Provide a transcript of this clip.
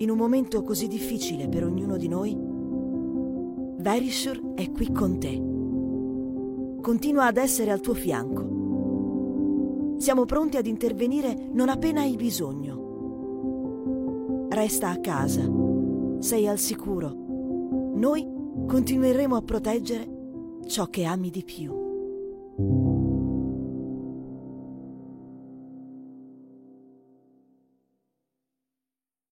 In un momento così difficile per ognuno di noi, Verisure è qui con te. Continua ad essere al tuo fianco. Siamo pronti ad intervenire non appena hai bisogno. Resta a casa. Sei al sicuro. Noi continueremo a proteggere ciò che ami di più.